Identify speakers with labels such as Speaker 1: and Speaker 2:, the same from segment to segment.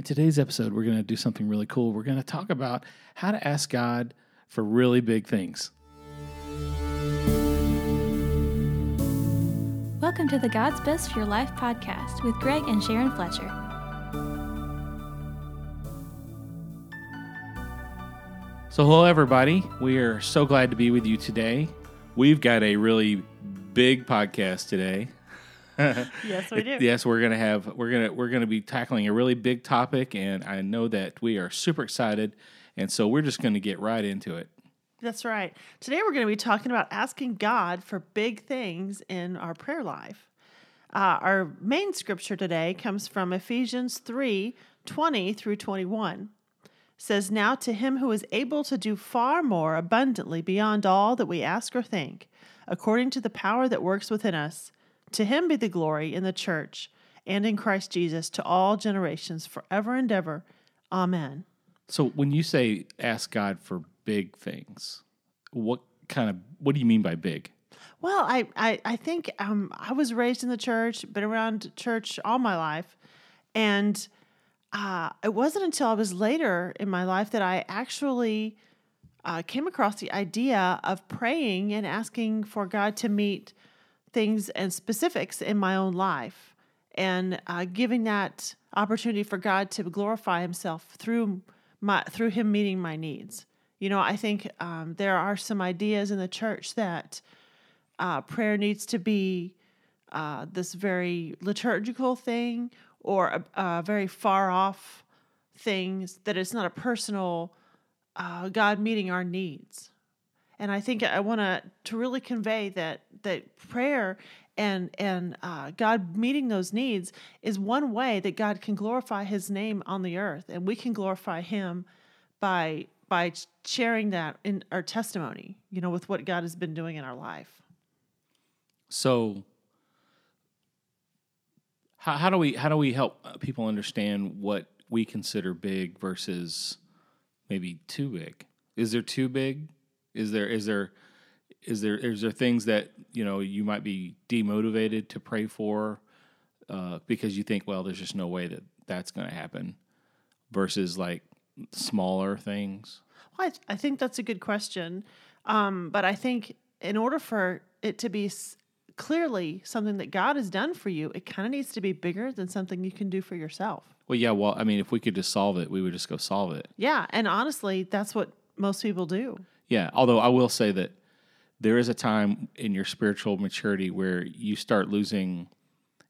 Speaker 1: In today's episode, we're going to do something really cool. We're going to talk about how to ask God for really big things.
Speaker 2: Welcome to the God's Best for Your Life podcast with Greg and Sharon Fletcher.
Speaker 1: So, hello, everybody. We are so glad to be with you today. We've got a really big podcast today.
Speaker 3: Yes, we do.
Speaker 1: yes, we're gonna have we're gonna we're gonna be tackling a really big topic, and I know that we are super excited, and so we're just gonna get right into it.
Speaker 3: That's right. Today we're going to be talking about asking God for big things in our prayer life. Uh, our main scripture today comes from Ephesians 3 20 through 21. It says, Now to him who is able to do far more abundantly beyond all that we ask or think, according to the power that works within us, to him be the glory in the church and in Christ Jesus to all generations forever and ever. Amen.
Speaker 1: So, when you say ask God for big things, what kind of what do you mean by big?
Speaker 3: Well, I, I, I think um, I was raised in the church, been around church all my life. And uh, it wasn't until I was later in my life that I actually uh, came across the idea of praying and asking for God to meet things and specifics in my own life and uh, giving that opportunity for God to glorify himself through my through him meeting my needs. You know, I think um, there are some ideas in the church that uh, prayer needs to be uh, this very liturgical thing or a, a very far off things that it's not a personal uh, God meeting our needs. And I think I want to to really convey that that prayer and and uh, God meeting those needs is one way that God can glorify His name on the earth, and we can glorify Him by by sharing that in our testimony, you know, with what God has been doing in our life.
Speaker 1: So, how, how do we how do we help uh, people understand what we consider big versus maybe too big? Is there too big? Is there is there is there is there things that you know you might be demotivated to pray for uh, because you think well there's just no way that that's going to happen versus like smaller things?
Speaker 3: Well, I, th- I think that's a good question. Um, but I think in order for it to be s- clearly something that God has done for you, it kind of needs to be bigger than something you can do for yourself.
Speaker 1: Well, yeah. Well, I mean, if we could just solve it, we would just go solve it.
Speaker 3: Yeah. And honestly, that's what most people do.
Speaker 1: Yeah. Although I will say that there is a time in your spiritual maturity where you start losing.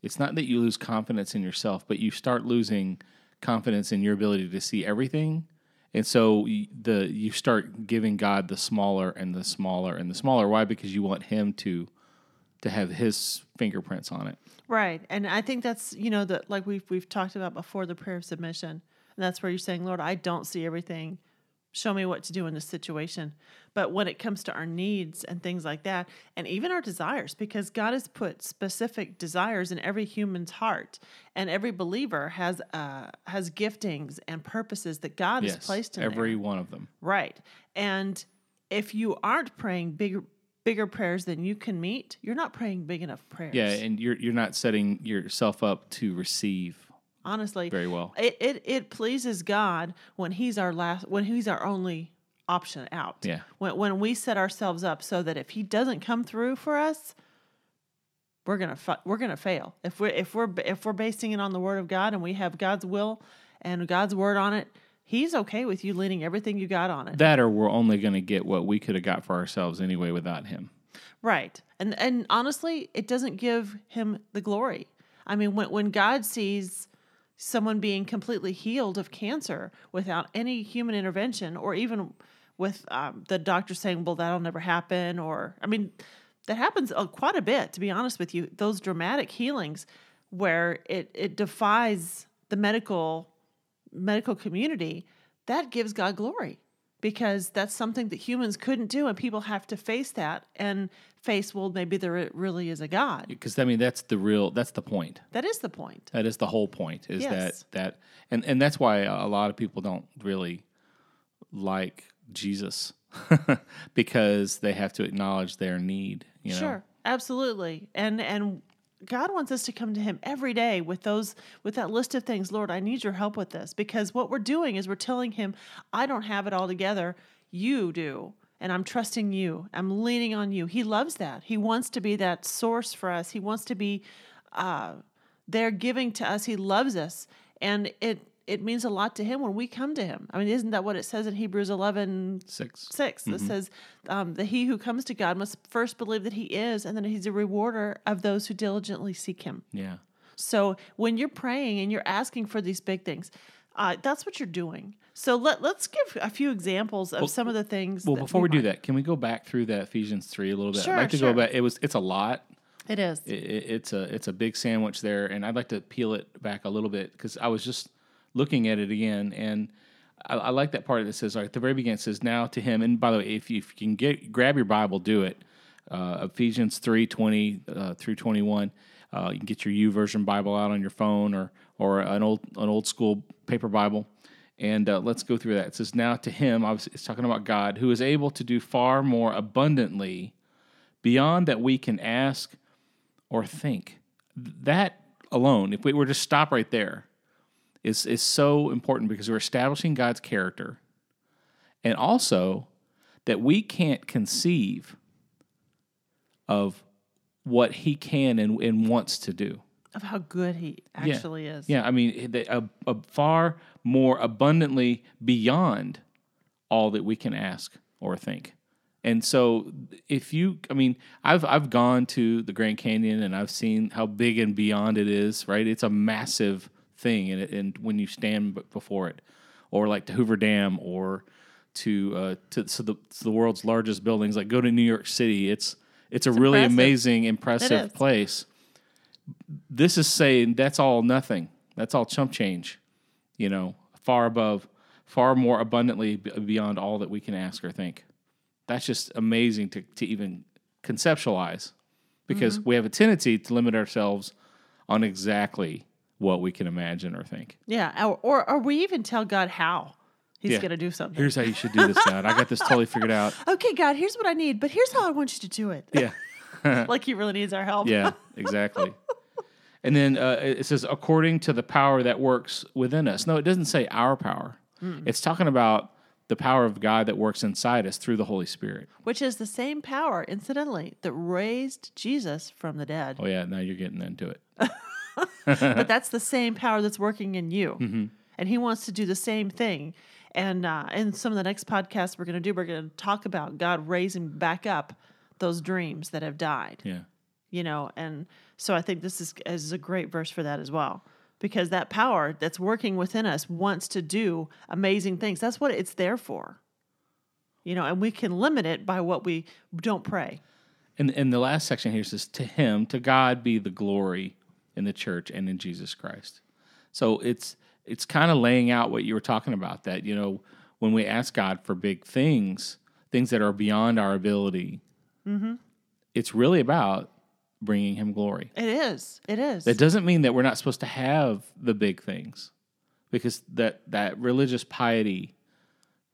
Speaker 1: It's not that you lose confidence in yourself, but you start losing confidence in your ability to see everything. And so the you start giving God the smaller and the smaller and the smaller. Why? Because you want Him to to have His fingerprints on it.
Speaker 3: Right. And I think that's, you know, that like we've we've talked about before the prayer of submission. And that's where you're saying, Lord, I don't see everything. Show me what to do in this situation. But when it comes to our needs and things like that, and even our desires, because God has put specific desires in every human's heart, and every believer has uh, has giftings and purposes that God has placed in
Speaker 1: every
Speaker 3: there.
Speaker 1: one of them.
Speaker 3: Right. And if you aren't praying bigger bigger prayers than you can meet, you're not praying big enough prayers.
Speaker 1: Yeah, and you're you're not setting yourself up to receive
Speaker 3: honestly
Speaker 1: very well.
Speaker 3: it, it it pleases god when he's our last when he's our only option out
Speaker 1: Yeah.
Speaker 3: when, when we set ourselves up so that if he doesn't come through for us we're gonna fa- we're gonna fail if we're if we're if we're basing it on the word of god and we have god's will and god's word on it he's okay with you leaning everything you got on it
Speaker 1: That or we're only going to get what we could have got for ourselves anyway without Him.
Speaker 3: Right. And and honestly, it doesn't give him the glory. I mean, when when God sees someone being completely healed of cancer without any human intervention, or even with um, the doctor saying, "Well, that'll never happen," or I mean, that happens uh, quite a bit, to be honest with you. Those dramatic healings where it it defies the medical medical community, that gives God glory because that's something that humans couldn't do, and people have to face that and face, well, maybe there really is a God.
Speaker 1: Because I mean, that's the real. That's the point.
Speaker 3: That is the point.
Speaker 1: That is the whole point. Is
Speaker 3: Yes.
Speaker 1: that that and and that's why a lot of people don't really like Jesus because they have to acknowledge their need. You know?
Speaker 3: Sure, absolutely, and and God wants us to come to him every day with those with that list of things. Lord, I need your help with this because what we're doing is we're telling him, I don't have it all together. You do. And I'm trusting you. I'm leaning on you. He loves that. He wants to be that source for us. He wants to be uh, there giving to us. He loves us. And it it means a lot to him when we come to him. I mean, isn't that what it says in Hebrews 11
Speaker 1: Six.
Speaker 3: 6 that says um, that he who comes to God must first believe that he is and that he's a rewarder of those who diligently seek him.
Speaker 1: Yeah.
Speaker 3: So when you're praying and you're asking for these big things, uh, that's what you're doing. So let, let's give a few examples of some of the things.
Speaker 1: Well, before we do that, can we go back through that Ephesians three a little bit?
Speaker 3: Sure,
Speaker 1: I'd like to
Speaker 3: sure.
Speaker 1: go back. It was it's a lot.
Speaker 3: It is.
Speaker 1: It, it, it's a it's a big sandwich there, and I'd like to peel it back a little bit because I was just looking at it again, and I, I like that part that says, like, at the very beginning says, "Now to him." And by the way, if you, if you can get grab your Bible, do it. Uh, Ephesians three twenty uh, through twenty one. Uh, you can get your YouVersion Bible out on your phone or or an old an old school paper Bible. And uh, let's go through that. It says, Now to him, obviously, it's talking about God, who is able to do far more abundantly beyond that we can ask or think. That alone, if we were to stop right there, is, is so important because we're establishing God's character and also that we can't conceive of what he can and, and wants to do.
Speaker 3: Of how good he actually is.
Speaker 1: Yeah, I mean, a, a far more abundantly beyond all that we can ask or think. And so, if you, I mean, I've I've gone to the Grand Canyon and I've seen how big and beyond it is. Right, it's a massive thing, and, it, and when you stand before it, or like to Hoover Dam, or to uh, to, so the, to the world's largest buildings, like go to New York City. It's it's a really
Speaker 3: impressive.
Speaker 1: amazing, impressive place this is saying that's all nothing. That's all chump change. You know, far above, far more abundantly beyond all that we can ask or think. That's just amazing to, to even conceptualize because
Speaker 3: Mm-hmm.
Speaker 1: we have a tendency to limit ourselves on exactly what we can imagine or think.
Speaker 3: Yeah. Or, or, or we even tell God how he's
Speaker 1: Yeah.
Speaker 3: going to do something.
Speaker 1: Here's how you should do this, God. I got this totally figured out.
Speaker 3: okay, God, here's what I need, but here's how I want you to do it.
Speaker 1: Yeah.
Speaker 3: like he really needs our help.
Speaker 1: Yeah, exactly. and then uh, it says, according to the power that works within us. No, it doesn't say our power. It's talking about the power of God that works inside us through the Holy Spirit.
Speaker 3: Which is the same power, incidentally, that raised Jesus from the dead.
Speaker 1: Oh, yeah, now you're getting into it.
Speaker 3: but that's the same power that's working in you.
Speaker 1: Mm-hmm.
Speaker 3: And he wants to do the same thing. And uh, in some of the next podcasts we're going to do, we're going to talk about God raising back up those dreams that have died.
Speaker 1: Yeah.
Speaker 3: You know, and so I think this is, is a great verse for that as well. Because that power that's working within us wants to do amazing things. That's what it's there for. You know, and we can limit it by what we don't pray.
Speaker 1: And, and the last section here says, to him, to God be the glory in the church and in Jesus Christ. So it's it's kind of laying out what you were talking about that, you know, when we ask God for big things, things that are beyond our ability, mm-hmm. it's really about bringing him glory.
Speaker 3: It is. It is.
Speaker 1: That doesn't mean that we're not supposed to have the big things, because that that religious piety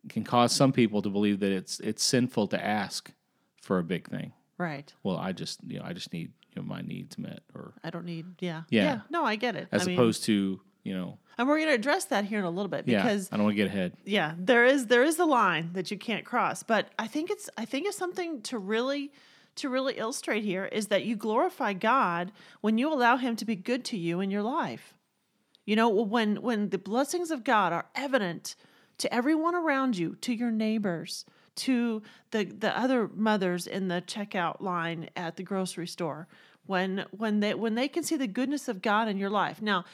Speaker 1: can cause some people to believe that it's it's sinful to ask for a big thing.
Speaker 3: right.
Speaker 1: Well, I just you know I just need you know my needs met, or
Speaker 3: I don't need, yeah.
Speaker 1: Yeah.
Speaker 3: No, I get it.
Speaker 1: as
Speaker 3: I mean,
Speaker 1: opposed to you know
Speaker 3: and we're going to address that here in a little bit
Speaker 1: yeah
Speaker 3: because
Speaker 1: I don't want to get ahead.
Speaker 3: yeah, there is there is the line that you can't cross. But I think it's I think it's something to really to really illustrate here is that you glorify God when you allow him to be good to you in your life. You know, when when the blessings of God are evident to everyone around you, to your neighbors, to the the other mothers in the checkout line at the grocery store, when when they when they can see the goodness of God in your life. Now,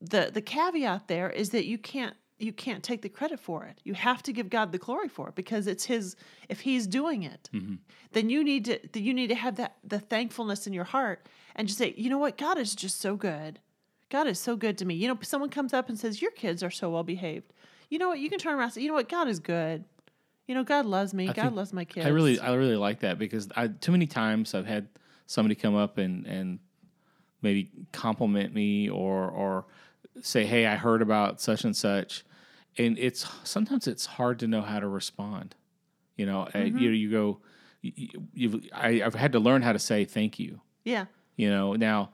Speaker 3: the the caveat there is that you can't you can't take the credit for it. You have to give God the glory for it because it's his if he's doing it. Mm-hmm. Then you need to you need to have that the thankfulness in your heart and just say, "You know what? God is just so good. God is so good to me." You know, someone comes up and says, "Your kids are so well behaved." You know what? You can turn around and say, "You know what? God is good. You know, God loves me. God loves my kids."
Speaker 1: I really, I really like that because I too many times I've had somebody come up and and maybe compliment me or or say, "Hey, I heard about such and such," and it's sometimes it's hard to know how to respond. You know, uh, you you go, you I, I've had to learn how to say thank you.
Speaker 3: yeah.
Speaker 1: You know, now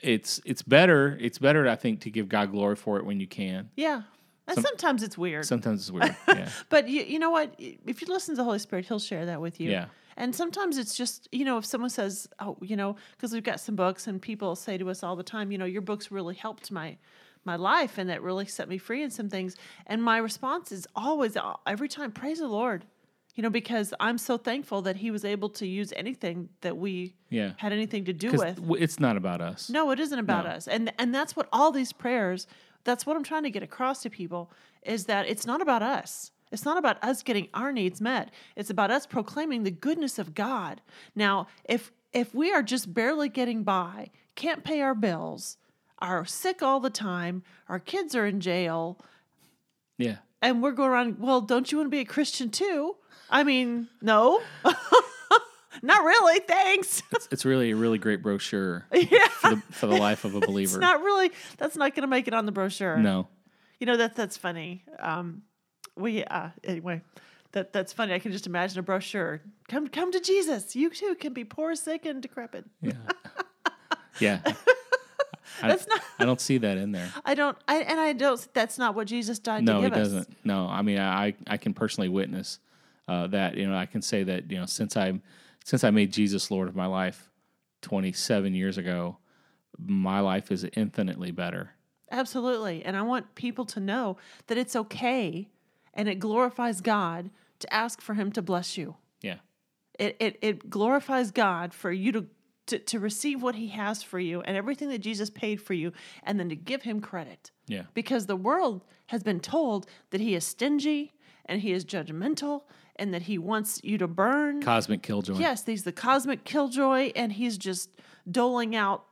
Speaker 1: it's it's better it's better I think to give God glory for it when you can.
Speaker 3: Yeah. And sometimes it's weird.
Speaker 1: Sometimes it's weird. Yeah.
Speaker 3: But you, you know what? If you listen to the Holy Spirit, He'll share that with you.
Speaker 1: Yeah.
Speaker 3: And sometimes it's just, you know, if someone says, oh, you know, because we've got some books and people say to us all the time, you know, your books really helped my my life and that really set me free in some things. And my response is always, uh, every time, praise the Lord. You know, because I'm so thankful that He was able to use anything that we
Speaker 1: Yeah.
Speaker 3: had anything to do with.
Speaker 1: it's not about us.
Speaker 3: No, it isn't about
Speaker 1: No.
Speaker 3: us. And and that's what all these prayers, that's what I'm trying to get across to people is that it's not about us. It's not about us getting our needs met. It's about us proclaiming the goodness of God. Now, if if we are just barely getting by, can't pay our bills, are sick all the time, our kids are in jail,
Speaker 1: Yeah.
Speaker 3: and we're going around, well, don't you want to be a Christian too? I mean, no. not really, thanks.
Speaker 1: It's, it's really a really great brochure
Speaker 3: yeah.
Speaker 1: for the, for the life of a believer.
Speaker 3: It's not really that's not going to make it on the brochure.
Speaker 1: no.
Speaker 3: You know that that's funny. Um, we uh, anyway, that that's funny. I can just imagine a brochure. Come come to Jesus. You too can be poor, sick, and decrepit.
Speaker 1: Yeah. Yeah. I,
Speaker 3: That's not-
Speaker 1: I don't see that in there.
Speaker 3: I don't. I and I don't. That's not what Jesus died
Speaker 1: No,
Speaker 3: to give us.
Speaker 1: doesn't. No, I mean, I I can personally witness uh, that. You know, I can say that you know since I since I made Jesus Lord of my life 27 years ago, my life is infinitely better.
Speaker 3: Absolutely. And I want people to know that it's okay and it glorifies God to ask for Him to bless you.
Speaker 1: Yeah.
Speaker 3: It it, it glorifies God for you to. To, to receive what he has for you and everything that Jesus paid for you, and then to give him credit.
Speaker 1: Yeah.
Speaker 3: because the world has been told that he is stingy and he is judgmental and that he wants you to burn.
Speaker 1: Cosmic killjoy.
Speaker 3: yes, he's the cosmic killjoy and he's just doling out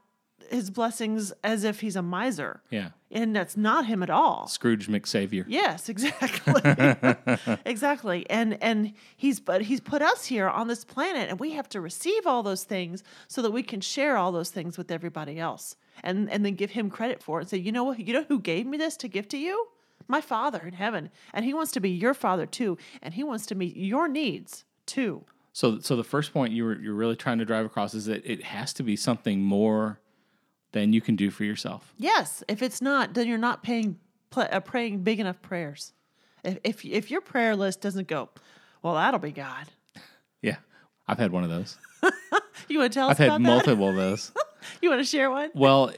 Speaker 3: his blessings as if he's a miser.
Speaker 1: Yeah.
Speaker 3: And that's not him at all.
Speaker 1: Scrooge McSavior.
Speaker 3: Yes, exactly. exactly. And and he's but he's put us here on this planet and we have to receive all those things so that we can share all those things with everybody else. And and then give him credit for it and say, "You know what? You know who gave me this to give to you? My Father in heaven. And he wants to be your father too, and he wants to meet your needs too."
Speaker 1: So, so the first point you were you're really trying to drive across is that it has to be something more than you can do for yourself.
Speaker 3: Yes, if it's not, then you're not paying uh, praying big enough prayers. If, if if your prayer list doesn't go, well, that'll be God.
Speaker 1: Yeah, I've had one of those.
Speaker 3: You want to tell
Speaker 1: I've
Speaker 3: us
Speaker 1: had
Speaker 3: about
Speaker 1: multiple of those.
Speaker 3: You want to share one?
Speaker 1: Well,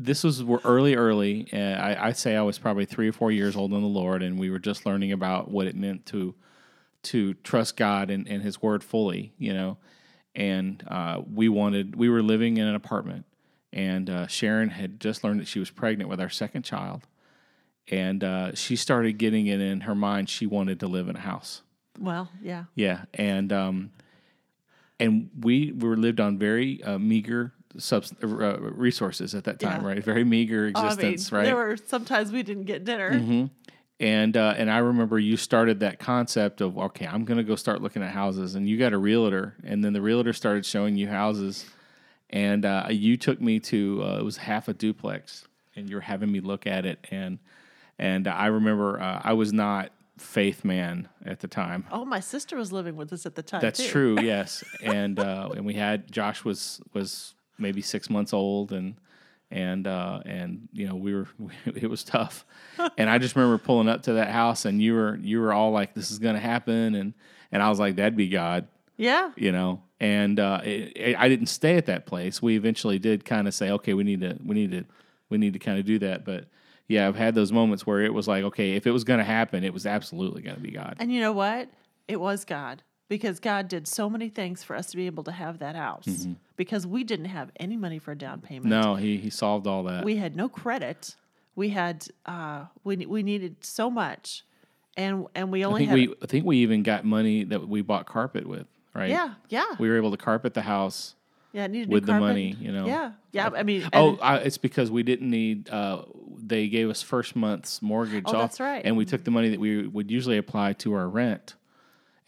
Speaker 1: this was early, early. Uh, I, I'd say I was probably three or four years old in the Lord, and we were just learning about what it meant to to trust God and, and His Word fully. You know, and uh, we wanted. We were living in an apartment, and uh, Sharon had just learned that she was pregnant with our second child, and uh, she started getting it in her mind she wanted to live in a house.
Speaker 3: Well, yeah.
Speaker 1: Yeah, and um, and we were lived on very uh, meager subs- uh, resources at that time,
Speaker 3: Yeah.
Speaker 1: right? Very meager
Speaker 3: Oh, I mean,
Speaker 1: existence, right? Mm-hmm.
Speaker 3: There were sometimes we didn't get dinner.
Speaker 1: and uh, and I remember you started that concept of okay, I'm going to go start looking at houses, and you got a realtor, and then the realtor started showing you houses, and uh, you took me to uh, it was half a duplex, and you're having me look at it, and and I remember uh, I was not faith man at the time.
Speaker 3: Oh, my sister was living with us at the time.
Speaker 1: That's
Speaker 3: too.
Speaker 1: true. Yes, and uh, and we had Josh was was maybe six months old, and and uh, and you know we were it was tough, and I just remember pulling up to that house, and you were you were all like, "This is going to happen," and and I was like, "That'd be God,"
Speaker 3: Yeah.
Speaker 1: you know. And uh, it, it, I didn't stay at that place. We eventually did kind of say, "Okay, we need to we need to we need to kind of do that," but. Yeah, I've had those moments where it was like, okay, if it was going to happen, it was absolutely going to be God.
Speaker 3: And you know what? It was God because God did so many things for us to be able to have that house because we didn't have any money for a down payment.
Speaker 1: Mm-hmm. No, he he solved all that.
Speaker 3: We had no credit. We had uh, we we needed so much, and and we
Speaker 1: I
Speaker 3: only
Speaker 1: think
Speaker 3: had
Speaker 1: we I think we even got money that we bought carpet with, right?
Speaker 3: yeah yeah
Speaker 1: We were able to carpet the house.
Speaker 3: yeah it needed new
Speaker 1: with the money, you know.
Speaker 3: yeah yeah I mean
Speaker 1: Oh, I, it's because we didn't need. Uh, they gave us first month's mortgage
Speaker 3: Oh,
Speaker 1: off,
Speaker 3: that's right.
Speaker 1: and we took the money that we would usually apply to our rent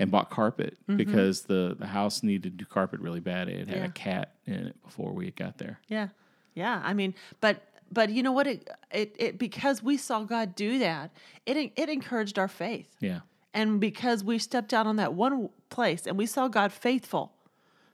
Speaker 1: and bought carpet
Speaker 3: Mm-hmm.
Speaker 1: because the the house needed new carpet really bad. It had
Speaker 3: Yeah.
Speaker 1: a cat in it before we got there.
Speaker 3: Yeah. Yeah. I mean, but but you know what? It it, it because we saw God do that, it it encouraged our faith.
Speaker 1: Yeah,
Speaker 3: And because we stepped out on that one place and we saw God faithful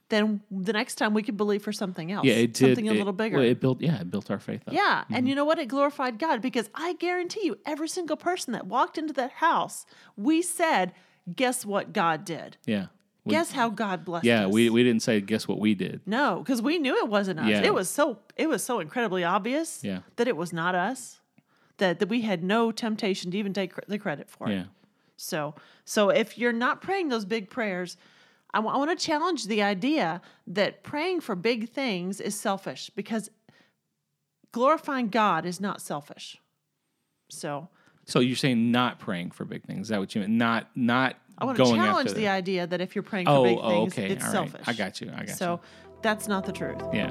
Speaker 3: then the next time we could believe for something else.
Speaker 1: Yeah, it did.
Speaker 3: something a little bigger.
Speaker 1: Well, it built. Yeah, it built our faith up.
Speaker 3: Yeah. And you know what? It glorified God because I guarantee you, every single person that walked into that house, we said, guess what God did?
Speaker 1: Yeah. We-
Speaker 3: guess how God blessed
Speaker 1: yeah.
Speaker 3: us.
Speaker 1: We we didn't say guess what we did.
Speaker 3: no, because we knew it wasn't us.
Speaker 1: Yeah.
Speaker 3: It was so it was so incredibly obvious
Speaker 1: Yeah.
Speaker 3: that it was not us. That, that we had no temptation to even take cr- the credit for it.
Speaker 1: Yeah.
Speaker 3: So, so if you're not praying those big prayers, I want to challenge the idea that praying for big things is selfish because glorifying God is not selfish. So,
Speaker 1: So you're saying not praying for big things? Is that what you meant? Not not
Speaker 3: I want to challenge the idea that if you're praying for
Speaker 1: Oh,
Speaker 3: big
Speaker 1: oh,
Speaker 3: things,
Speaker 1: okay.
Speaker 3: it's
Speaker 1: All right.
Speaker 3: selfish.
Speaker 1: I got you. I got you.
Speaker 3: So, that's not the truth.
Speaker 1: Yeah.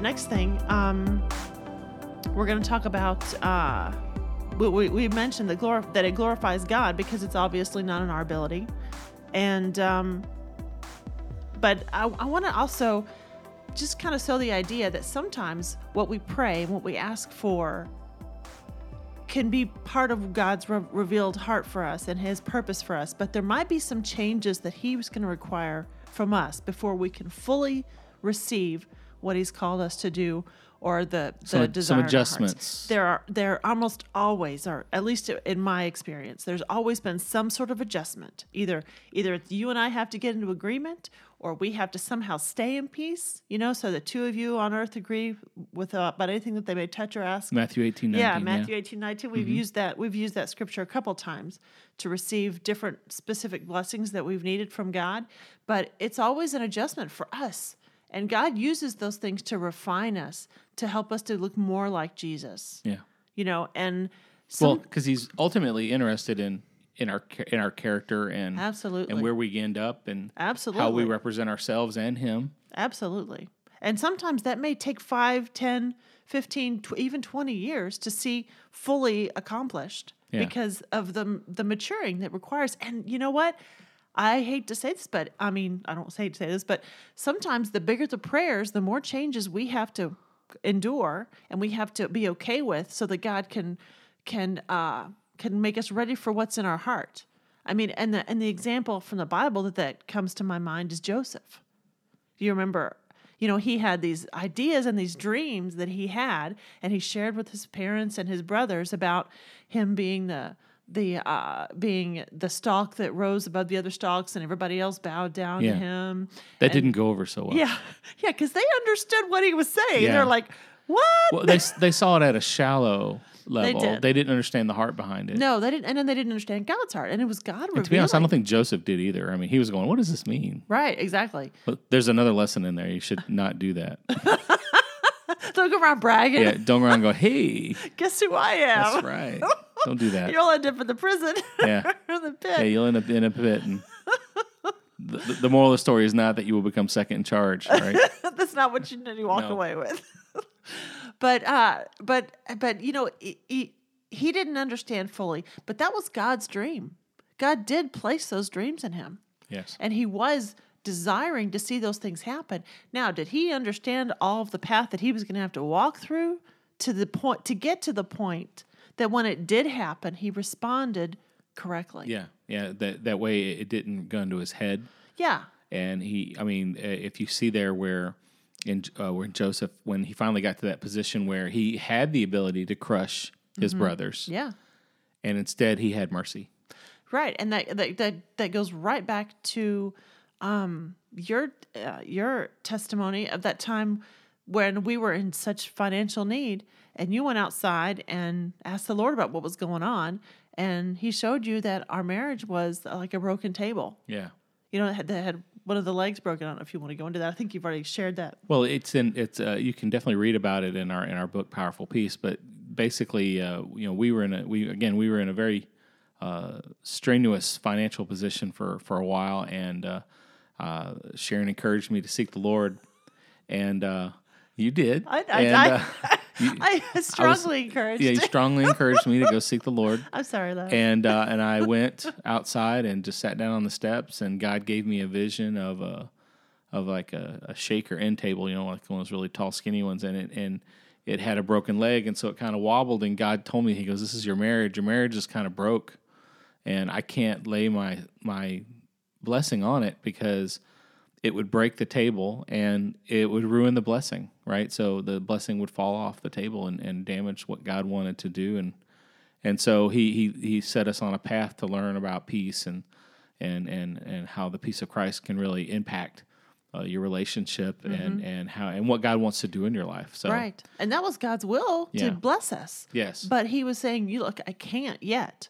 Speaker 3: The next thing um, we're going to talk about. Uh, we, we, we mentioned that, that it glorifies God because it's obviously not in our ability, and um, but I, I want to also just kind of sow the idea that sometimes what we pray and what we ask for can be part of God's re- revealed heart for us and His purpose for us, but there might be some changes that He was going to require from us before we can fully receive what He's called us to do or the, the
Speaker 1: Some- some
Speaker 3: desire. hearts.
Speaker 1: adjustments.
Speaker 3: There are there almost always are at least in my experience. There's always been some sort of adjustment. Either either it's you and I have to get into agreement, or we have to somehow stay in peace. You know, so the two of you on earth agree with uh, about anything that they may touch or ask.
Speaker 1: Matthew 18, 19.
Speaker 3: Yeah, Matthew 18, 19. We've used that. We've used that scripture a couple times to receive different specific blessings that we've needed from God. But it's always an adjustment for us. And God uses those things to refine us, to help us to look more like Jesus.
Speaker 1: Yeah.
Speaker 3: You know, and some,
Speaker 1: Well, because he's ultimately interested in in our in our character and
Speaker 3: Absolutely.
Speaker 1: and where we end up and absolutely how we represent ourselves and him.
Speaker 3: Absolutely. And sometimes that may take 5, 10, 15, tw- even 20 years to see fully accomplished
Speaker 1: Yeah.
Speaker 3: because of the the maturing that requires. And you know what? I hate to say this, but I mean, I don't say to say this, but sometimes the bigger the prayers, the more changes we have to endure and we have to be okay with so that God can can uh can make us ready for what's in our heart. I mean, and the and the example from the Bible that that comes to my mind is Joseph. You remember? You know, he had these ideas and these dreams that he had, and he shared with his parents and his brothers about him being the the uh, being the stalk that rose above the other stalks, and everybody else bowed down
Speaker 1: Yeah.
Speaker 3: to him.
Speaker 1: That
Speaker 3: And-
Speaker 1: didn't go over so well.
Speaker 3: Yeah, yeah, because they understood what he was saying.
Speaker 1: Yeah.
Speaker 3: They're like, "What?"
Speaker 1: Well, they they saw it at a shallow level.
Speaker 3: did.
Speaker 1: They didn't understand the heart behind it.
Speaker 3: no, they didn't, and then they didn't understand God's heart, and it was God
Speaker 1: And to be honest, I don't think Joseph did either. I mean, he was going, "What does this mean?"
Speaker 3: right, exactly.
Speaker 1: But there's another lesson in there. You should not do that.
Speaker 3: Don't go around bragging.
Speaker 1: yeah, don't go around and go, "Hey,
Speaker 3: Guess who I am?
Speaker 1: that's right." Don't do that.
Speaker 3: You'll end up in the prison
Speaker 1: Yeah.
Speaker 3: or the pit.
Speaker 1: Yeah, you'll end up in a pit. And the, the- moral of the story is not that you will become second in charge. Right?
Speaker 3: That's not what you need to walk
Speaker 1: No.
Speaker 3: away with. but uh but but you know he he didn't understand fully, but that was God's dream. God did place those dreams in him.
Speaker 1: yes.
Speaker 3: And he was desiring to see those things happen. Now, did he understand all of the path that he was going to have to walk through to the point to get to the point that when it did happen, he responded correctly?
Speaker 1: Yeah, yeah. That that way it didn't go into his head.
Speaker 3: Yeah.
Speaker 1: And he, I mean, if you see there where in uh, where Joseph, when he finally got to that position where he had the ability to crush his brothers,
Speaker 3: Mm-hmm. Yeah.
Speaker 1: and instead he had mercy.
Speaker 3: Right, and that that that, that goes right back to um, your uh, your testimony of that time when we were in such financial need, and you went outside and asked the Lord about what was going on, and He showed you that our marriage was like a broken table.
Speaker 1: Yeah.
Speaker 3: You know, it had, that had one of the legs broken. I don't know if you want to go into that. I think you've already shared that.
Speaker 1: Well, it's in it's uh, you can definitely read about it in our in our book Powerful Peace. But basically, uh, you know, we were in a we again we were in a very uh, strenuous financial position for for a while, and uh, uh, Sharon encouraged me to seek the Lord, and uh, you did.
Speaker 3: I, I,
Speaker 1: and,
Speaker 3: I,
Speaker 1: uh, you-
Speaker 3: I strongly encouraged.
Speaker 1: yeah, you strongly encouraged me to go seek the Lord.
Speaker 3: I'm sorry, love.
Speaker 1: and uh, and I went outside and just sat down on the steps, and God gave me a vision of a of like a, a shaker end table, you know, like one of those really tall, skinny ones, and it and it had a broken leg, and so it kind of wobbled. And God told me, He goes, "This is your marriage. Your marriage is kind of broke, and I can't lay my my blessing on it because." It would break the table and it would ruin the blessing, right? So the blessing would fall off the table and, and damage what God wanted to do. And and so he he he set us on a path to learn about peace and and and and how the peace of Christ can really impact uh, your relationship and and how and what God wants to do in your life. So
Speaker 3: right. And that was God's will
Speaker 1: Yeah.
Speaker 3: to bless us.
Speaker 1: yes,
Speaker 3: But he was saying, "You look, I can't yet.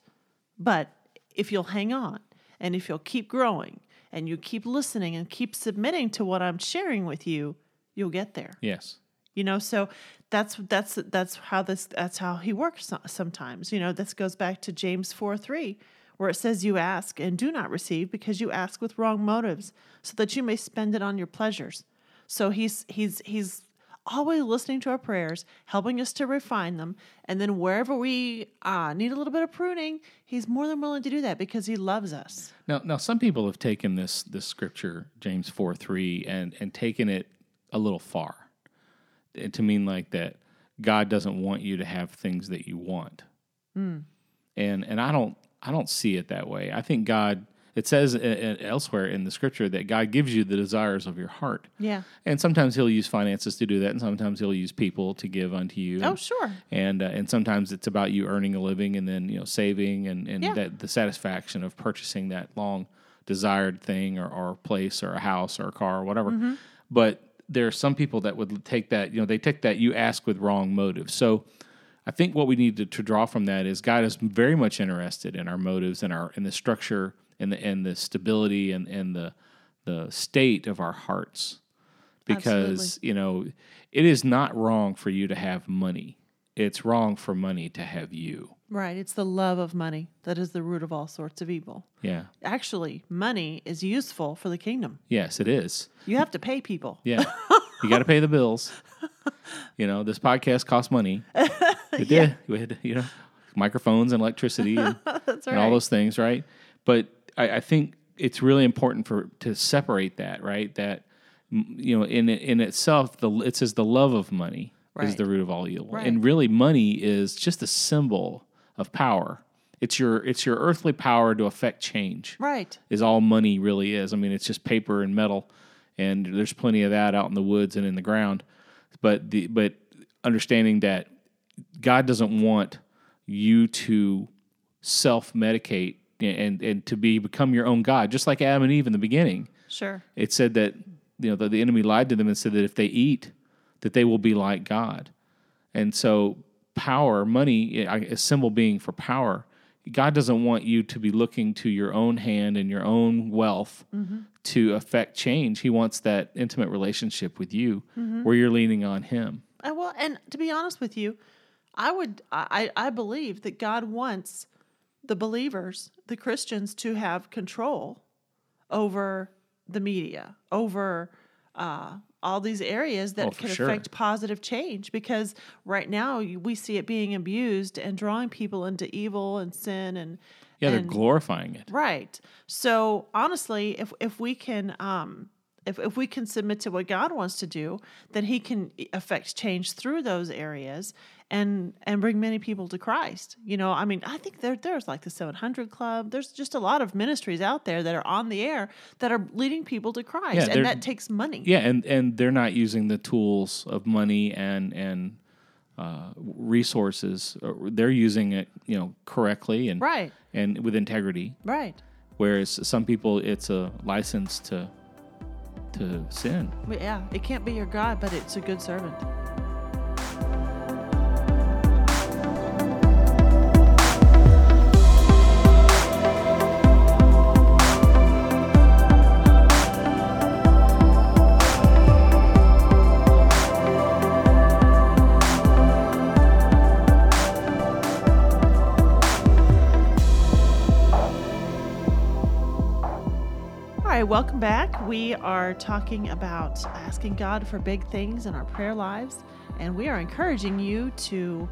Speaker 3: But if you'll hang on and if you'll keep growing and you keep listening and keep submitting to what I'm sharing with you, you'll get there."
Speaker 1: yes,
Speaker 3: You know, so that's that's that's how this that's how he works sometimes. You know, this goes back to James 4 3, where it says, You ask and do not receive because you ask with wrong motives, so that you may spend it on your pleasures. So he's he's he's always listening to our prayers, helping us to refine them, and then wherever we uh, need a little bit of pruning, he's more than willing to do that because he loves us.
Speaker 1: Now, now some people have taken this this scripture, James four three, and and taken it a little far, and to mean like that God doesn't want you to have things that you want, and and I don't I don't see it that way. I think God. It says uh, uh, elsewhere in the scripture that God gives you the desires of your heart,
Speaker 3: Yeah.
Speaker 1: and sometimes He'll use finances to do that, and sometimes He'll use people to give unto you.
Speaker 3: Oh,
Speaker 1: and-
Speaker 3: sure.
Speaker 1: and uh, and sometimes it's about you earning a living and then you know saving and and
Speaker 3: Yeah.
Speaker 1: that the satisfaction of purchasing that long desired thing or, or place or a house or a car or whatever
Speaker 3: Mm-hmm.
Speaker 1: but there are some people that would take that you know they take that you ask with wrong motives so i think what we need to, to draw from that is god is very much interested in our motives and our in the structure and the and the stability and and the the state of our hearts. Because you know it is not wrong for you to have money. It's wrong for money to have you.
Speaker 3: Right. It's the love of money that is the root of all sorts of evil.
Speaker 1: yeah.
Speaker 3: Actually, money is useful for the kingdom.
Speaker 1: yes it is.
Speaker 3: You have to pay people.
Speaker 1: yeah. You got to pay the bills. You know this podcast costs money. It did. We had you know microphones and electricity and,
Speaker 3: That's
Speaker 1: and all those things right? But I, I think it's really important for to separate that right that you know in in itself the it says the love of money is the root of all evil
Speaker 3: Right.
Speaker 1: and really money is just a symbol of power it's your it's your earthly power to affect change
Speaker 3: Right.
Speaker 1: is all money really is. I mean, it's just paper and metal, and there's plenty of that out in the woods and in the ground. But the but understanding that God doesn't want you to self medicate and and to be become your own God, just like Adam and Eve in the beginning.
Speaker 3: Sure.
Speaker 1: It said that you know the, the enemy lied to them and said that if they eat, that they will be like God. And so power, money, a symbol being for power. God doesn't want you to be looking to your own hand and your own wealth to affect change. He wants that intimate relationship with you where you're leaning on Him.
Speaker 3: Uh, well, and to be honest with you, I would I, I believe that God wants the believers, the Christians, to have control over the media, over uh, all these areas that
Speaker 1: Oh,
Speaker 3: can
Speaker 1: sure.
Speaker 3: affect positive change. Because right now we see it being abused and drawing people into evil and sin and
Speaker 1: Yeah, they're glorifying it.
Speaker 3: Right. So honestly, if if we can um if, if we can submit to what God wants to do, then he can affect change through those areas and and bring many people to Christ. You know, I mean, I think there there's like the 700 club. There's just a lot of ministries out there that are on the air that are leading people to Christ
Speaker 1: Yeah,
Speaker 3: and that takes money.
Speaker 1: Yeah, and and they're not using the tools of money and and uh, resources. Uh, They're using it, you know, correctly and
Speaker 3: Right.
Speaker 1: and with integrity.
Speaker 3: Right.
Speaker 1: Whereas some people, it's a license to to sin.
Speaker 3: But yeah, it can't be your God, but it's a good servant. Right, welcome back. We are talking about asking God for big things in our prayer lives, and we are encouraging you to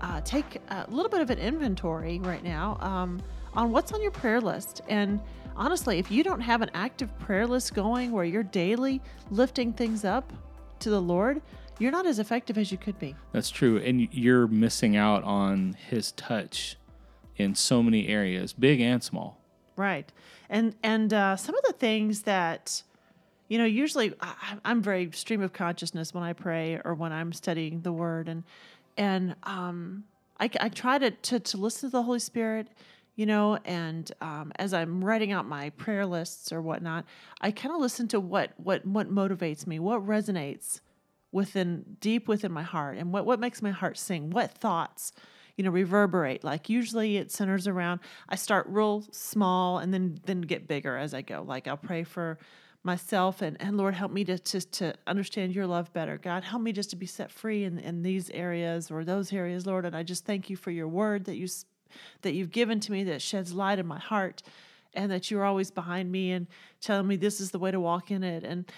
Speaker 3: uh, take a little bit of an inventory right now um, on what's on your prayer list. And honestly, if you don't have an active prayer list going where you're daily lifting things up to the Lord, you're not as effective as you could be.
Speaker 1: That's true. And you're missing out on his touch in so many areas, big and small.
Speaker 3: Right. And and uh, some of the things that you know, usually I, I'm very stream of consciousness when I pray or when I'm studying the Word, and and um, I, I try to, to to listen to the Holy Spirit, you know, and um, as I'm writing out my prayer lists or whatnot, I kind of listen to what what what motivates me, what resonates within deep within my heart, and what what makes my heart sing, what thoughts you know reverberate. Like usually it centers around i start real small and then then get bigger as i go. Like i'll pray for myself and, and lord help me to, to to understand your love better. God help me just to be set free in, in these areas or those areas lord. And i just thank you for your word that you that you've given to me that sheds light in my heart and that you're always behind me and telling me this is the way to walk in it. And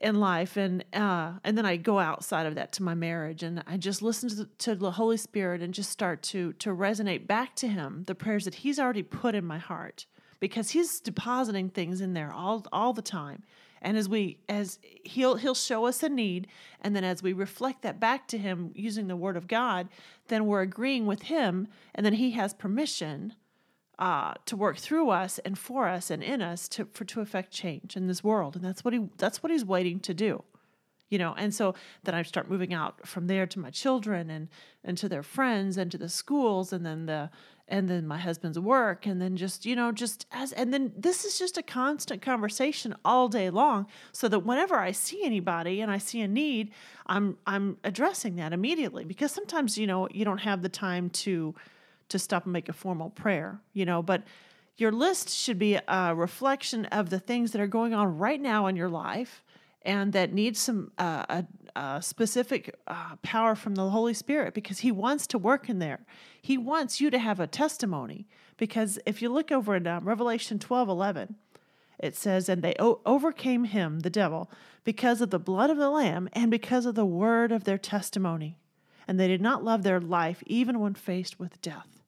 Speaker 3: in life and uh, and then I go outside of that to my marriage and I just listen to the, to the Holy Spirit and just start to to resonate back to him the prayers that he's already put in my heart because he's depositing things in there all all the time. And as we as he'll he'll show us a need and then as we reflect that back to him using the word of God then we're agreeing with him and then he has permission uh, to work through us and for us and in us to for to affect change in this world, and that's what he that's what he's waiting to do, you know. And so then I start moving out from there to my children and and to their friends and to the schools, and then the and then my husband's work, and then just you know just as and then this is just a constant conversation all day long, so that whenever I see anybody and I see a need, I'm I'm addressing that immediately because sometimes you know you don't have the time to to stop and make a formal prayer, you know, but your list should be a reflection of the things that are going on right now in your life and that need some uh, a, a, specific uh, power from the Holy Spirit because He wants to work in there. He wants you to have a testimony because if you look over in uh, Revelation 12 11, it says, And they o- overcame him, the devil, because of the blood of the Lamb and because of the word of their testimony. And they did not love their life even when faced with death.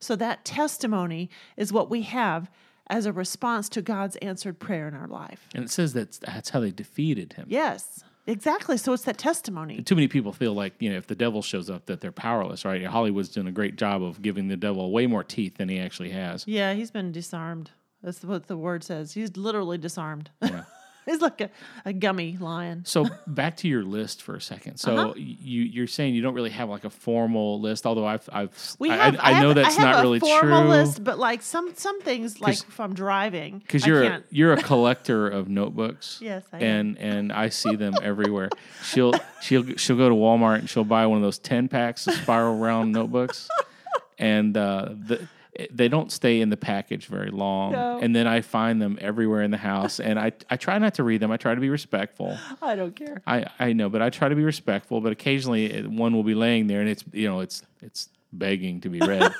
Speaker 3: So that testimony is what we have as a response to God's answered prayer in our life.
Speaker 1: And it says that that's how they defeated him.
Speaker 3: Yes. Exactly. So it's that testimony.
Speaker 1: Too many people feel like, you know, if the devil shows up that they're powerless, right? Hollywood's doing a great job of giving the devil way more teeth than he actually has.
Speaker 3: Yeah, he's been disarmed. That's what the word says. He's literally disarmed.
Speaker 1: Yeah.
Speaker 3: He's like a, a gummy lion.
Speaker 1: So back to your list for a second. So
Speaker 3: Uh-huh.
Speaker 1: you you're saying you don't really have like a formal list, although I've I've
Speaker 3: We
Speaker 1: I,
Speaker 3: have,
Speaker 1: I, I know
Speaker 3: have-
Speaker 1: that's
Speaker 3: I have
Speaker 1: not
Speaker 3: a
Speaker 1: really
Speaker 3: formal
Speaker 1: true
Speaker 3: list, but like some some things, like if I'm driving,
Speaker 1: because you're a, you're a collector of notebooks.
Speaker 3: Yes, I am.
Speaker 1: and and I see them everywhere. She'll she'll she'll go to Walmart and she'll buy one of those ten packs of spiral round notebooks, and uh, the, they don't stay in the package very long.
Speaker 3: No.
Speaker 1: And then I find them everywhere in the house, and I I try not to read them. I try to be respectful.
Speaker 3: I don't care.
Speaker 1: I I know, but I try to be respectful. But occasionally one will be laying there, and it's you know it's it's begging to be read.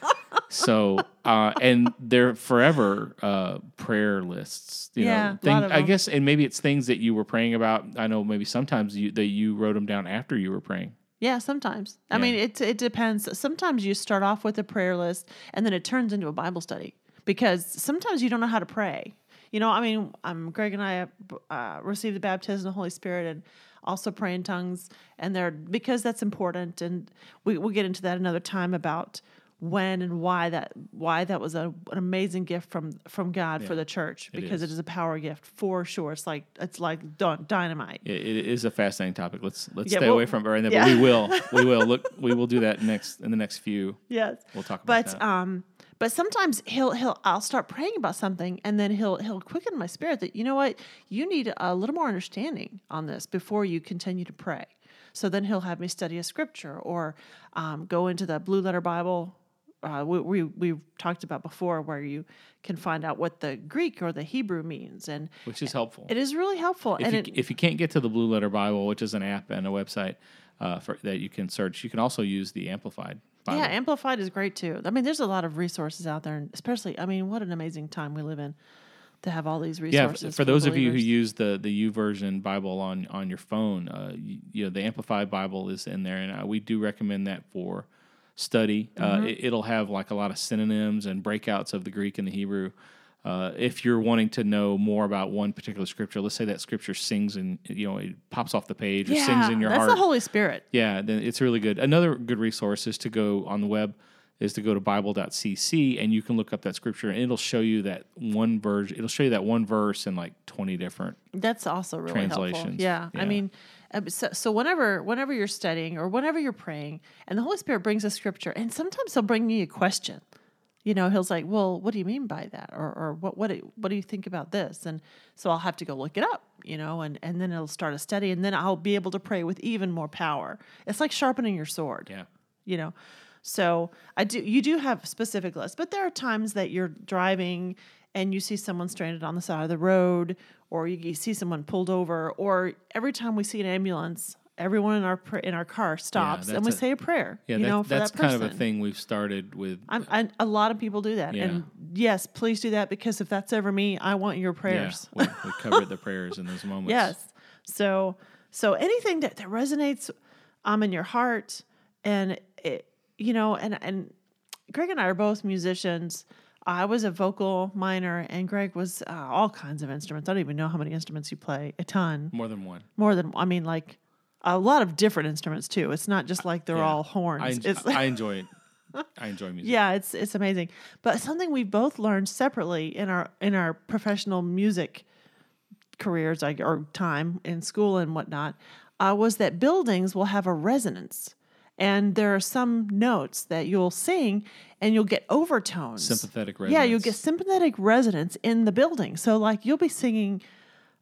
Speaker 1: so uh, and they're forever uh, prayer lists. You
Speaker 3: Yeah,
Speaker 1: know, thing, I guess, and maybe it's things that you were praying about. I know maybe sometimes you that you wrote them down after you were praying.
Speaker 3: Yeah, sometimes. I
Speaker 1: Yeah.
Speaker 3: mean, it it depends. Sometimes you start off with a prayer list, and then it turns into a Bible study because sometimes you don't know how to pray. You know, I mean, um, Greg and I uh, received the baptism of the Holy Spirit and also pray in tongues, and they're because that's important, and we we'll get into that another time about when and why that why that was a, an amazing gift from from God for the church because
Speaker 1: is.
Speaker 3: it is a power gift for sure. It's like it's like dynamite.
Speaker 1: It, it is a fascinating topic. Let's let's
Speaker 3: Yeah,
Speaker 1: stay
Speaker 3: we'll-
Speaker 1: away from it right now,
Speaker 3: yeah.
Speaker 1: but we will we will look we will do that next in the next few.
Speaker 3: Yes.
Speaker 1: We'll talk about
Speaker 3: but
Speaker 1: that.
Speaker 3: um but sometimes he'll he'll I'll start praying about something and then he'll he'll quicken my spirit that you know what you need a little more understanding on this before you continue to pray. So then he'll have me study a scripture or um, go into the Blue Letter Bible. Uh, we, we we talked about before where you can find out what the Greek or the Hebrew means, and
Speaker 1: which is helpful.
Speaker 3: it is really helpful.
Speaker 1: if
Speaker 3: and
Speaker 1: you,
Speaker 3: it,
Speaker 1: if you can't get to the Blue Letter Bible, which is an app and a website uh, for, that you can search, you can also use the Amplified Bible.
Speaker 3: Yeah, Amplified is great too. I mean, there's a lot of resources out there, and especially, I mean, what an amazing time we live in. to have all these
Speaker 1: Yeah,
Speaker 3: resources.
Speaker 1: f- for those of you who use the the YouVersion Bible on on your phone, uh, you, you know the Amplified Bible is in there, and uh, we do recommend that for study. Uh, it, it'll have like a lot of synonyms and breakouts of the Greek and the Hebrew. Uh, if you're wanting to know more about one particular scripture, let's say that scripture sings and you know it pops off the page or sings in your heart.
Speaker 3: that's the Holy Spirit.
Speaker 1: Yeah, then it's really good. Another good resource is to go on the web is to go to bible.cc and you can look up that scripture and it'll show you that one verse it'll show you that one verse in like 20 different
Speaker 3: That's also really helpful. Yeah.
Speaker 1: Yeah.
Speaker 3: I mean, uh, Uh, so, so whenever whenever you're studying or whenever you're praying, and the Holy Spirit brings a scripture, and sometimes He'll bring you a question. You know, He'll say, "Well, what do you mean by that?" Or, or "What what do, what do you think about this?" And so I'll have to go look it up. You know, and and then it'll start a study, and then I'll be able to pray with even more power. It's like sharpening your sword
Speaker 1: yeah
Speaker 3: you know so i do you do have specific lists but there are times that you're driving and you see someone stranded on the side of the road or you, you see someone pulled over or every time we see an ambulance everyone in our pr- in our car stops and we
Speaker 1: a-
Speaker 3: say a prayer
Speaker 1: yeah
Speaker 3: you
Speaker 1: that-
Speaker 3: know for
Speaker 1: that's
Speaker 3: that
Speaker 1: kind of a thing we've started with
Speaker 3: I'm, I, a lot of people do that
Speaker 1: Yeah.
Speaker 3: and yes please do that because if that's ever me i want your
Speaker 1: yeah,
Speaker 3: prayers
Speaker 1: we, we covered the prayers in those moments
Speaker 3: Yes. So so anything that, that resonates um in your heart and it, you know and and Greg and I are both musicians. I was a vocal minor and Greg was uh, all kinds of instruments. I don't even know how many instruments you play. A ton.
Speaker 1: more than one
Speaker 3: More than I mean like a lot of different instruments too. It's not just like they're
Speaker 1: Yeah.
Speaker 3: all horns.
Speaker 1: I,
Speaker 3: it's
Speaker 1: I enjoy it i enjoy music
Speaker 3: yeah, it's it's amazing. But something we've both learned separately in our in our professional music careers, like or time in school and whatnot, uh, was that buildings will have a resonance, and there are some notes that you'll sing and you'll get overtones.
Speaker 1: sympathetic resonance.
Speaker 3: Yeah, you'll get sympathetic resonance in the building. So like you'll be singing,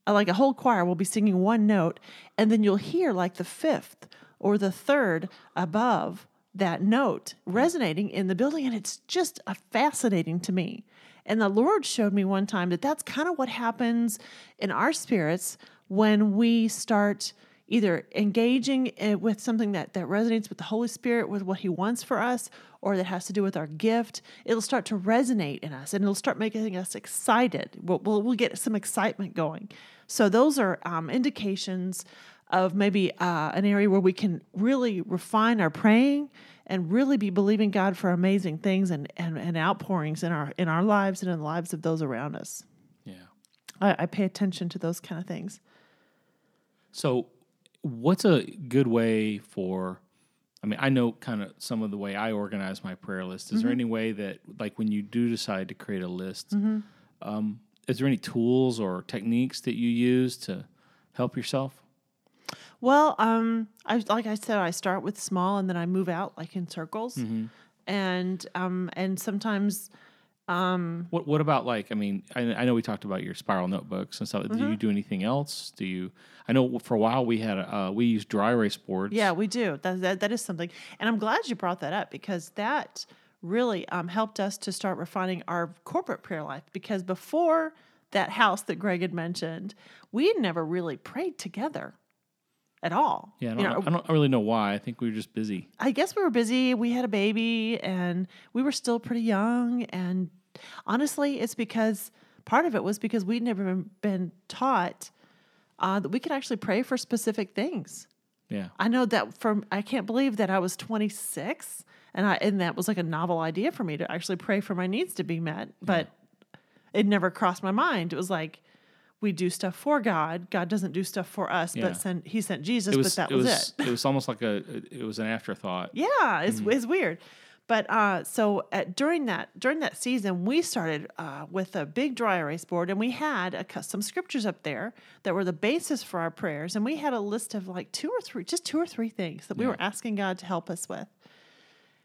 Speaker 3: uh, like a whole choir will be singing one note, and then you'll hear like the fifth or the third above that note resonating in the building, and it's just uh, fascinating to me. And the Lord showed me one time that that's kind of what happens in our spirits when we start either engaging uh, with something that, that resonates with the Holy Spirit, with what He wants for us, or that has to do with our gift, it'll start to resonate in us and it'll start making us excited. We'll, we'll, we'll get some excitement going. So, those are um, indications of maybe uh, an area where we can really refine our praying and really be believing God for amazing things and, and, and outpourings in our in our lives and in the lives of those around us.
Speaker 1: yeah
Speaker 3: I, I pay attention to those kind of things.
Speaker 1: So, what's a good way for? I mean, I know kind of some of the way I organize my prayer list. Is there
Speaker 3: Mm-hmm.
Speaker 1: any way that, like, when you do decide to create a list, um, is there any tools or techniques that you use to help yourself?
Speaker 3: Well, um, I like I said, I start with small and then I move out like in circles, and um, and sometimes
Speaker 1: What What about like? I mean, I, I know we talked about your spiral notebooks and stuff. Do
Speaker 3: Mm-hmm.
Speaker 1: you do anything else? Do you? I know for a while we had uh, we used dry erase boards.
Speaker 3: Yeah, we do. That, that that is something, and I'm glad you brought that up because that really um, helped us to start refining our corporate prayer life. Because before that house that Greg had mentioned, we had never really prayed together at all.
Speaker 1: Yeah, I don't,
Speaker 3: know,
Speaker 1: I don't really know why. I think we were just busy.
Speaker 3: I guess we were busy. We had a baby and we were still pretty young. And honestly, it's because part of it was because we'd never been, taught uh, that we could actually pray for specific things.
Speaker 1: Yeah.
Speaker 3: I know that from I can't believe that I was 26 and I and that was like a novel idea for me to actually pray for my needs to be met, but it never crossed my mind. It was like we do stuff for God. God doesn't do stuff for us,
Speaker 1: Yeah.
Speaker 3: but send he sent Jesus,
Speaker 1: was.
Speaker 3: but that
Speaker 1: it
Speaker 3: was,
Speaker 1: was.
Speaker 3: it.
Speaker 1: It was almost like a. It was an afterthought.
Speaker 3: Yeah, it's,
Speaker 1: Mm-hmm.
Speaker 3: it's weird. But uh, so at, during that during that season, we started uh, with a big dry erase board, and we had a, some scriptures up there that were the basis for our prayers, and we had a list of like two or three, just two or three things that we were asking God to help us with.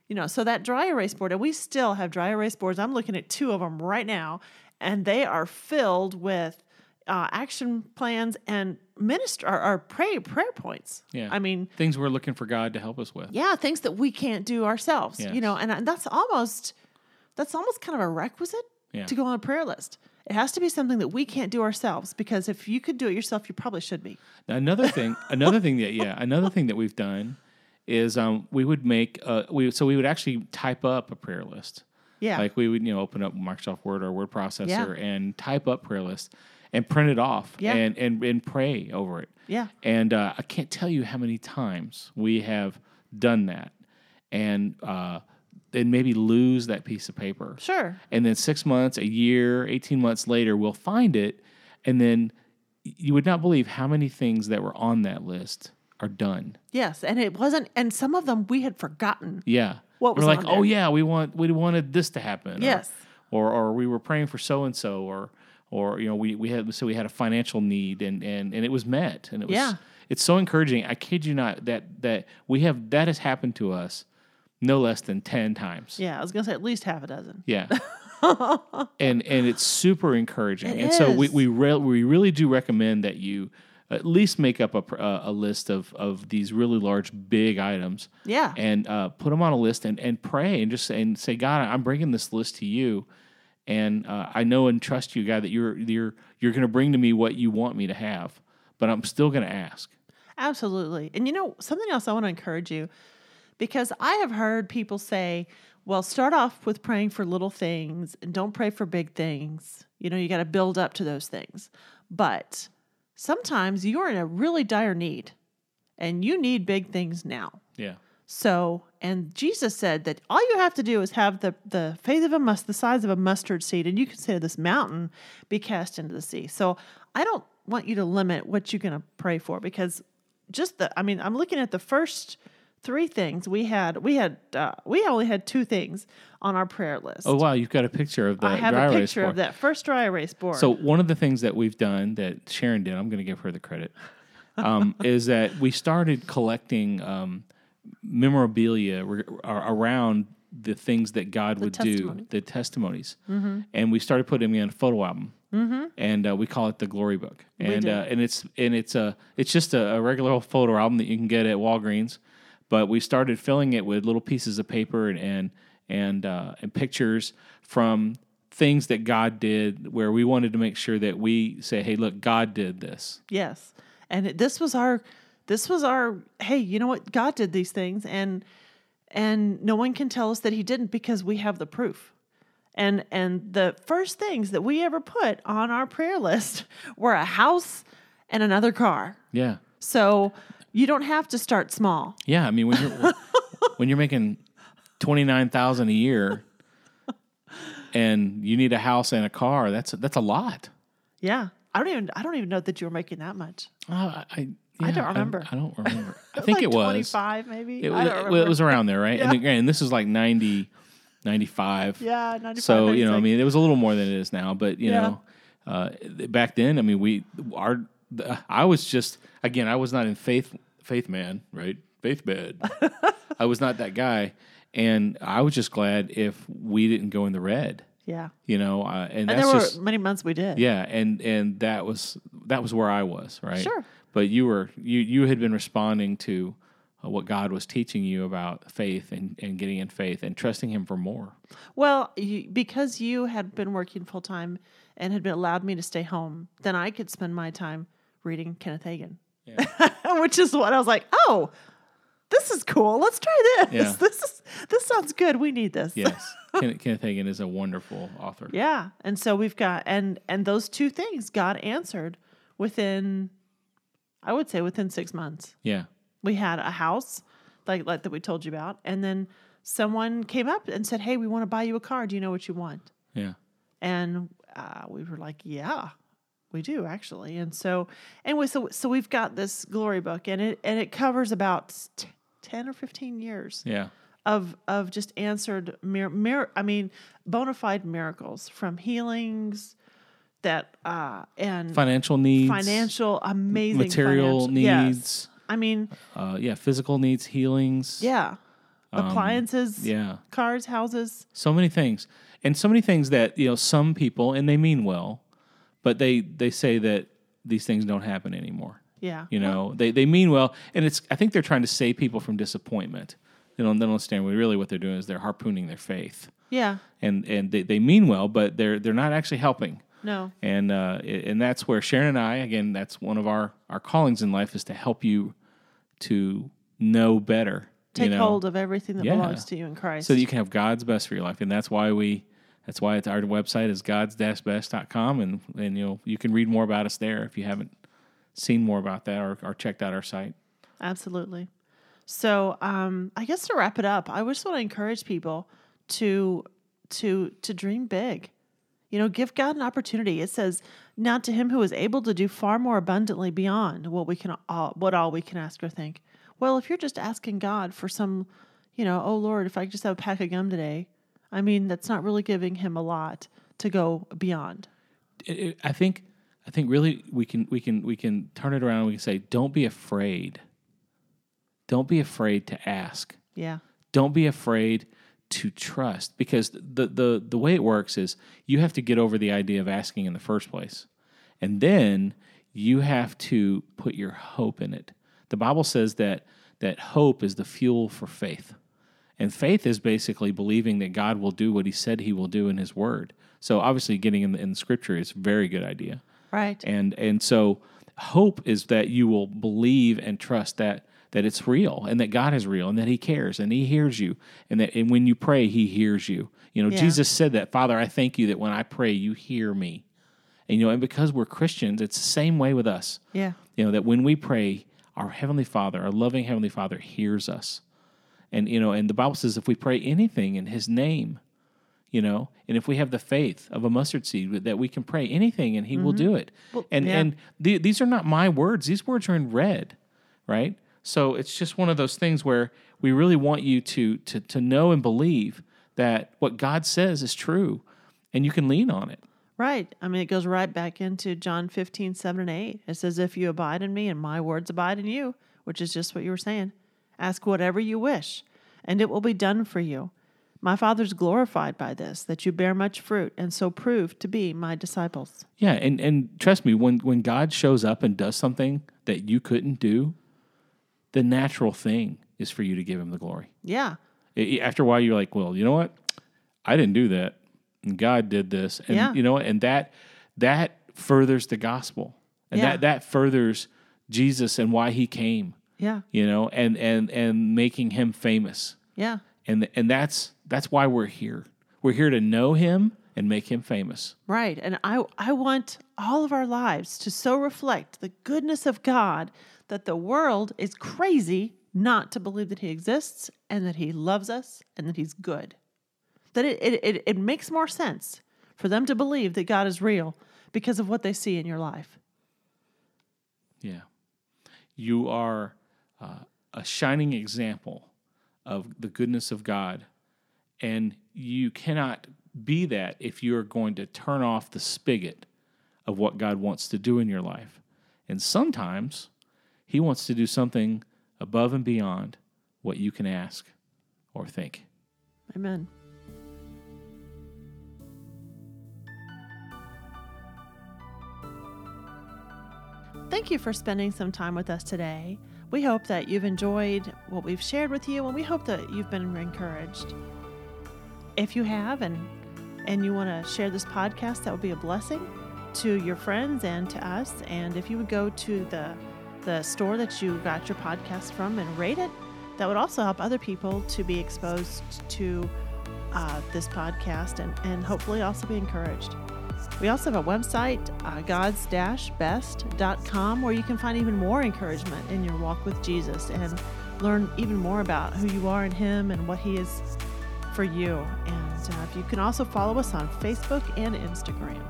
Speaker 3: You know, so that dry erase board, and we still have dry erase boards. I'm looking at two of them right now, and they are filled with uh, action plans and minister our, or pray prayer points.
Speaker 1: Yeah.
Speaker 3: I mean,
Speaker 1: Things we're looking for God to help us with.
Speaker 3: yeah, things that we can't do ourselves.
Speaker 1: Yes.
Speaker 3: You know, and I- that's almost that's almost kind of a requisite
Speaker 1: Yeah.
Speaker 3: to go on a prayer list. It has to be something that we can't do ourselves because if you could do it yourself, you probably should be.
Speaker 1: Now, another thing, another thing that yeah, another thing that we've done is um, we would make uh, we so we would actually type up a prayer list.
Speaker 3: Yeah.
Speaker 1: Like we would, you know, open up Microsoft Word or word processor
Speaker 3: Yeah.
Speaker 1: and type up prayer list and print it off
Speaker 3: Yeah.
Speaker 1: and, and and pray over it.
Speaker 3: Yeah.
Speaker 1: And uh, I can't tell you how many times we have done that, and uh, then maybe lose that piece of paper.
Speaker 3: Sure.
Speaker 1: And then six months, a year, eighteen months later, we'll find it, and then you would not believe how many things that were on that list are done.
Speaker 3: Yes, and it wasn't, and some of them we had forgotten.
Speaker 1: Yeah.
Speaker 3: What was
Speaker 1: We're like, oh yeah, we want we wanted this to happen. or-
Speaker 3: Yes.
Speaker 1: Or or, we were praying for so and so, or or you know we we had so we had a financial need and and and it was met and it was
Speaker 3: Yeah.
Speaker 1: it's so encouraging. I kid you not that that we have that has happened to us no less than ten times.
Speaker 3: Yeah, I was gonna say at least half a dozen.
Speaker 1: Yeah. and and it's super encouraging.
Speaker 3: It
Speaker 1: and so we we re- we really do recommend that you at least make up a, uh, a list of of these really large big items
Speaker 3: Yeah.
Speaker 1: and uh, put them on a list and, and pray and just say, and say God I'm bringing this list to you and uh, I know and trust you God that you're you're you're going to bring to me what you want me to have but I'm still going to ask
Speaker 3: Absolutely. And you know, something else I want to encourage you because I have heard people say, well, start off with praying for little things and don't pray for big things. You know, you got to build up to those things. But sometimes you're in a really dire need and you need big things now.
Speaker 1: yeah
Speaker 3: So, and Jesus said that all you have to do is have the, the faith of a must, the size of a mustard seed, and you can say to this mountain, be cast into the sea. So, I don't want you to limit what you're going to pray for because just the, I mean, I'm looking at the first three things we had. We had, uh, we only had two things on our prayer list.
Speaker 1: oh wow you've got a picture of the
Speaker 3: I have a picture of that first dry erase board.
Speaker 1: So one of the things that we've done that Sharon did, I'm going to give her the credit, um, is that we started collecting um, memorabilia re- around the things that God would do, the testimonies, and we started putting them in a photo album, mm-hmm. and uh, we call it the Glory Book, and uh, and it's and it's a it's just a, a regular old photo album that you can get at Walgreens, but we started filling it with little pieces of paper and and and, uh, and pictures from things that God did, where we wanted to make sure that we say, "Hey, look, God did this."
Speaker 3: Yes. And it, this was our this was our hey, you know what? God did these things and and no one can tell us that he didn't because we have the proof. And and the first things that we ever put on our prayer list were a house and another car.
Speaker 1: Yeah,
Speaker 3: So you don't have to start small.
Speaker 1: yeah. I mean, when you're when you're making twenty nine thousand a year, and you need a house and a car, that's that's a lot.
Speaker 3: Yeah. I don't even I don't even know that you were making that much.
Speaker 1: Uh, I, I,
Speaker 3: I don't remember.
Speaker 1: I, don't remember. I think
Speaker 3: like
Speaker 1: it was.
Speaker 3: 25 maybe.
Speaker 1: It
Speaker 3: I
Speaker 1: was,
Speaker 3: don't
Speaker 1: well,
Speaker 3: remember.
Speaker 1: it was around there, right?
Speaker 3: Yeah.
Speaker 1: And, again, this is like 90, 95.
Speaker 3: yeah, 95.
Speaker 1: So you know, I mean, it was a little more than it is now, but you
Speaker 3: Yeah.
Speaker 1: know, uh, back then, I mean, we our I was just again, I was not in faith faith man, right? Faith man. I was not that guy, and I was just glad if we didn't go in the red,
Speaker 3: yeah.
Speaker 1: you know, uh, and,
Speaker 3: And there were
Speaker 1: just
Speaker 3: many months we did.
Speaker 1: yeah, and and that was that was where I was, right?
Speaker 3: Sure.
Speaker 1: But you were you you had been responding to uh, what God was teaching you about faith and and getting in faith and trusting Him for more.
Speaker 3: Well, you, because you had been working full time and had been allowed me to stay home, then I could spend my time reading Kenneth Hagin, which is what I was like. Oh, this is cool. Let's try this.
Speaker 1: Yeah.
Speaker 3: This is this sounds good. We need this.
Speaker 1: Yes, Kenneth, Kenneth Hagin is a wonderful author.
Speaker 3: Yeah. And so we've got and and those two things God answered within, I would say within six months.
Speaker 1: Yeah,
Speaker 3: we had a house like like that we told you about and then someone came up and said hey we want to buy you a car. Do you know what you want?
Speaker 1: Yeah,
Speaker 3: and uh, we were like yeah we do actually. And so anyway so so we've got this glory book and it and it covers about t- 10 or 15 years
Speaker 1: yeah,
Speaker 3: of of just answered mir- mir- i mean bona fide miracles from healings that uh and
Speaker 1: financial needs,
Speaker 3: financial amazing
Speaker 1: material
Speaker 3: financial- yes.
Speaker 1: needs,
Speaker 3: i mean
Speaker 1: uh, yeah, physical needs, healings.
Speaker 3: Yeah. Appliances,
Speaker 1: Um, yeah,
Speaker 3: cars, houses.
Speaker 1: so many things, and so many things that you know some people and they mean well, but they they say that these things don't happen anymore.
Speaker 3: Yeah.
Speaker 1: You know, they they mean well, and it's I think they're trying to save people from disappointment. They don't, they don't understand what really what they're doing is they're harpooning their faith,
Speaker 3: Yeah.
Speaker 1: and and they, they mean well, but they're they're not actually helping.
Speaker 3: No.
Speaker 1: and uh, and that's where Sharon and I again that's one of our our callings in life is to help you to know better
Speaker 3: Take
Speaker 1: know?
Speaker 3: hold of everything that
Speaker 1: Yeah.
Speaker 3: belongs to you in Christ.
Speaker 1: so that you can have God's best for your life. And that's why we that's why it's our website is gods-best.com and and you know you can read more about us there if you haven't seen more about that or, or checked out our site.
Speaker 3: Absolutely. So, um, I guess to wrap it up, I just want to encourage people to to to dream big. You know, give God an opportunity. It says, "Now to Him who is able to do far more abundantly beyond what we can all, what all we can ask or think." Well, if you're just asking God for some, you know, oh Lord, if I just have a pack of gum today, I mean, that's not really giving Him a lot to go beyond.
Speaker 1: It, it, I think I think really we can we can we can turn it around and we can say don't be afraid. Don't be afraid to ask.
Speaker 3: Yeah.
Speaker 1: don't be afraid to trust because the the the way it works is you have to get over the idea of asking in the first place. And then you have to put your hope in it. The bible says that that hope is the fuel for faith. And faith is basically believing that god will do what he said he will do in his word. So obviously getting in the, in the scripture is a very good idea.
Speaker 3: Right.
Speaker 1: and and so hope is that you will believe and trust that that it's real and that God is real and that he cares and he hears you and that and when you pray he hears you. You know,
Speaker 3: Yeah.
Speaker 1: Jesus said that, Father, I thank you that when I pray you hear me. And you know, and because we're Christians, it's the same way with us.
Speaker 3: yeah.
Speaker 1: You know, that when we pray, our heavenly Father, our loving heavenly Father hears us. And you know, and the Bible says if we pray anything in his name, you know, and if we have the faith of a mustard seed that we can pray anything and he will mm-hmm. do it. and
Speaker 3: yeah.
Speaker 1: and the, these are not my words. These words are in red, right? So it's just one of those things where we really want you to to to know and believe that what God says is true and you can lean on it.
Speaker 3: Right. I mean, it goes right back into John 15, 7 and 8. It says, If you abide in me and my words abide in you, which is just what you were saying, ask whatever you wish, and it will be done for you. My Father's glorified by this, that you bear much fruit, and so prove to be my disciples.
Speaker 1: Yeah, and and trust me, when when God shows up and does something that you couldn't do, the natural thing is for you to give him the glory.
Speaker 3: Yeah.
Speaker 1: After a while, you're like, well, you know what? I didn't do that, and God did this, and
Speaker 3: Yeah.
Speaker 1: you know, what? and that that furthers the gospel, and
Speaker 3: Yeah.
Speaker 1: that that furthers Jesus and why He came,
Speaker 3: Yeah.
Speaker 1: you know, and and and making Him famous,
Speaker 3: Yeah.
Speaker 1: and and that's that's why we're here. We're here to know Him and make Him famous.
Speaker 3: Right. And I, I want all of our lives to so reflect the goodness of God that the world is crazy not to believe that He exists and that He loves us and that He's good. That it, it, it, it makes more sense for them to believe that God is real because of what they see in your life.
Speaker 1: Yeah. You are uh, a shining example of the goodness of God. And you cannot be that if you're going to turn off the spigot of what God wants to do in your life. And sometimes He wants to do something above and beyond what you can ask or think.
Speaker 3: Amen. Thank you for spending some time with us today. We hope that you've enjoyed what we've shared with you and we hope that you've been encouraged. If you have and and you want to share this podcast, that would be a blessing to your friends and to us. And if you would go to the the store that you got your podcast from and rate it, that would also help other people to be exposed to uh, this podcast and, and hopefully also be encouraged. We also have a website, uh, gods-best.com, where you can find even more encouragement in your walk with Jesus and learn even more about who you are in Him and what He is for you. And uh, if you can also follow us on Facebook and Instagram.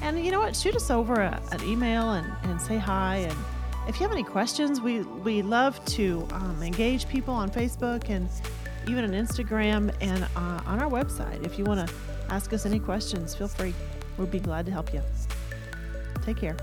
Speaker 3: And you know what? Shoot us over a, an email and, and say hi. And if you have any questions, we, we love to um, engage people on Facebook and even on Instagram and uh, on our website. If you want to ask us any questions, feel free. We'll be glad to help you. Take care.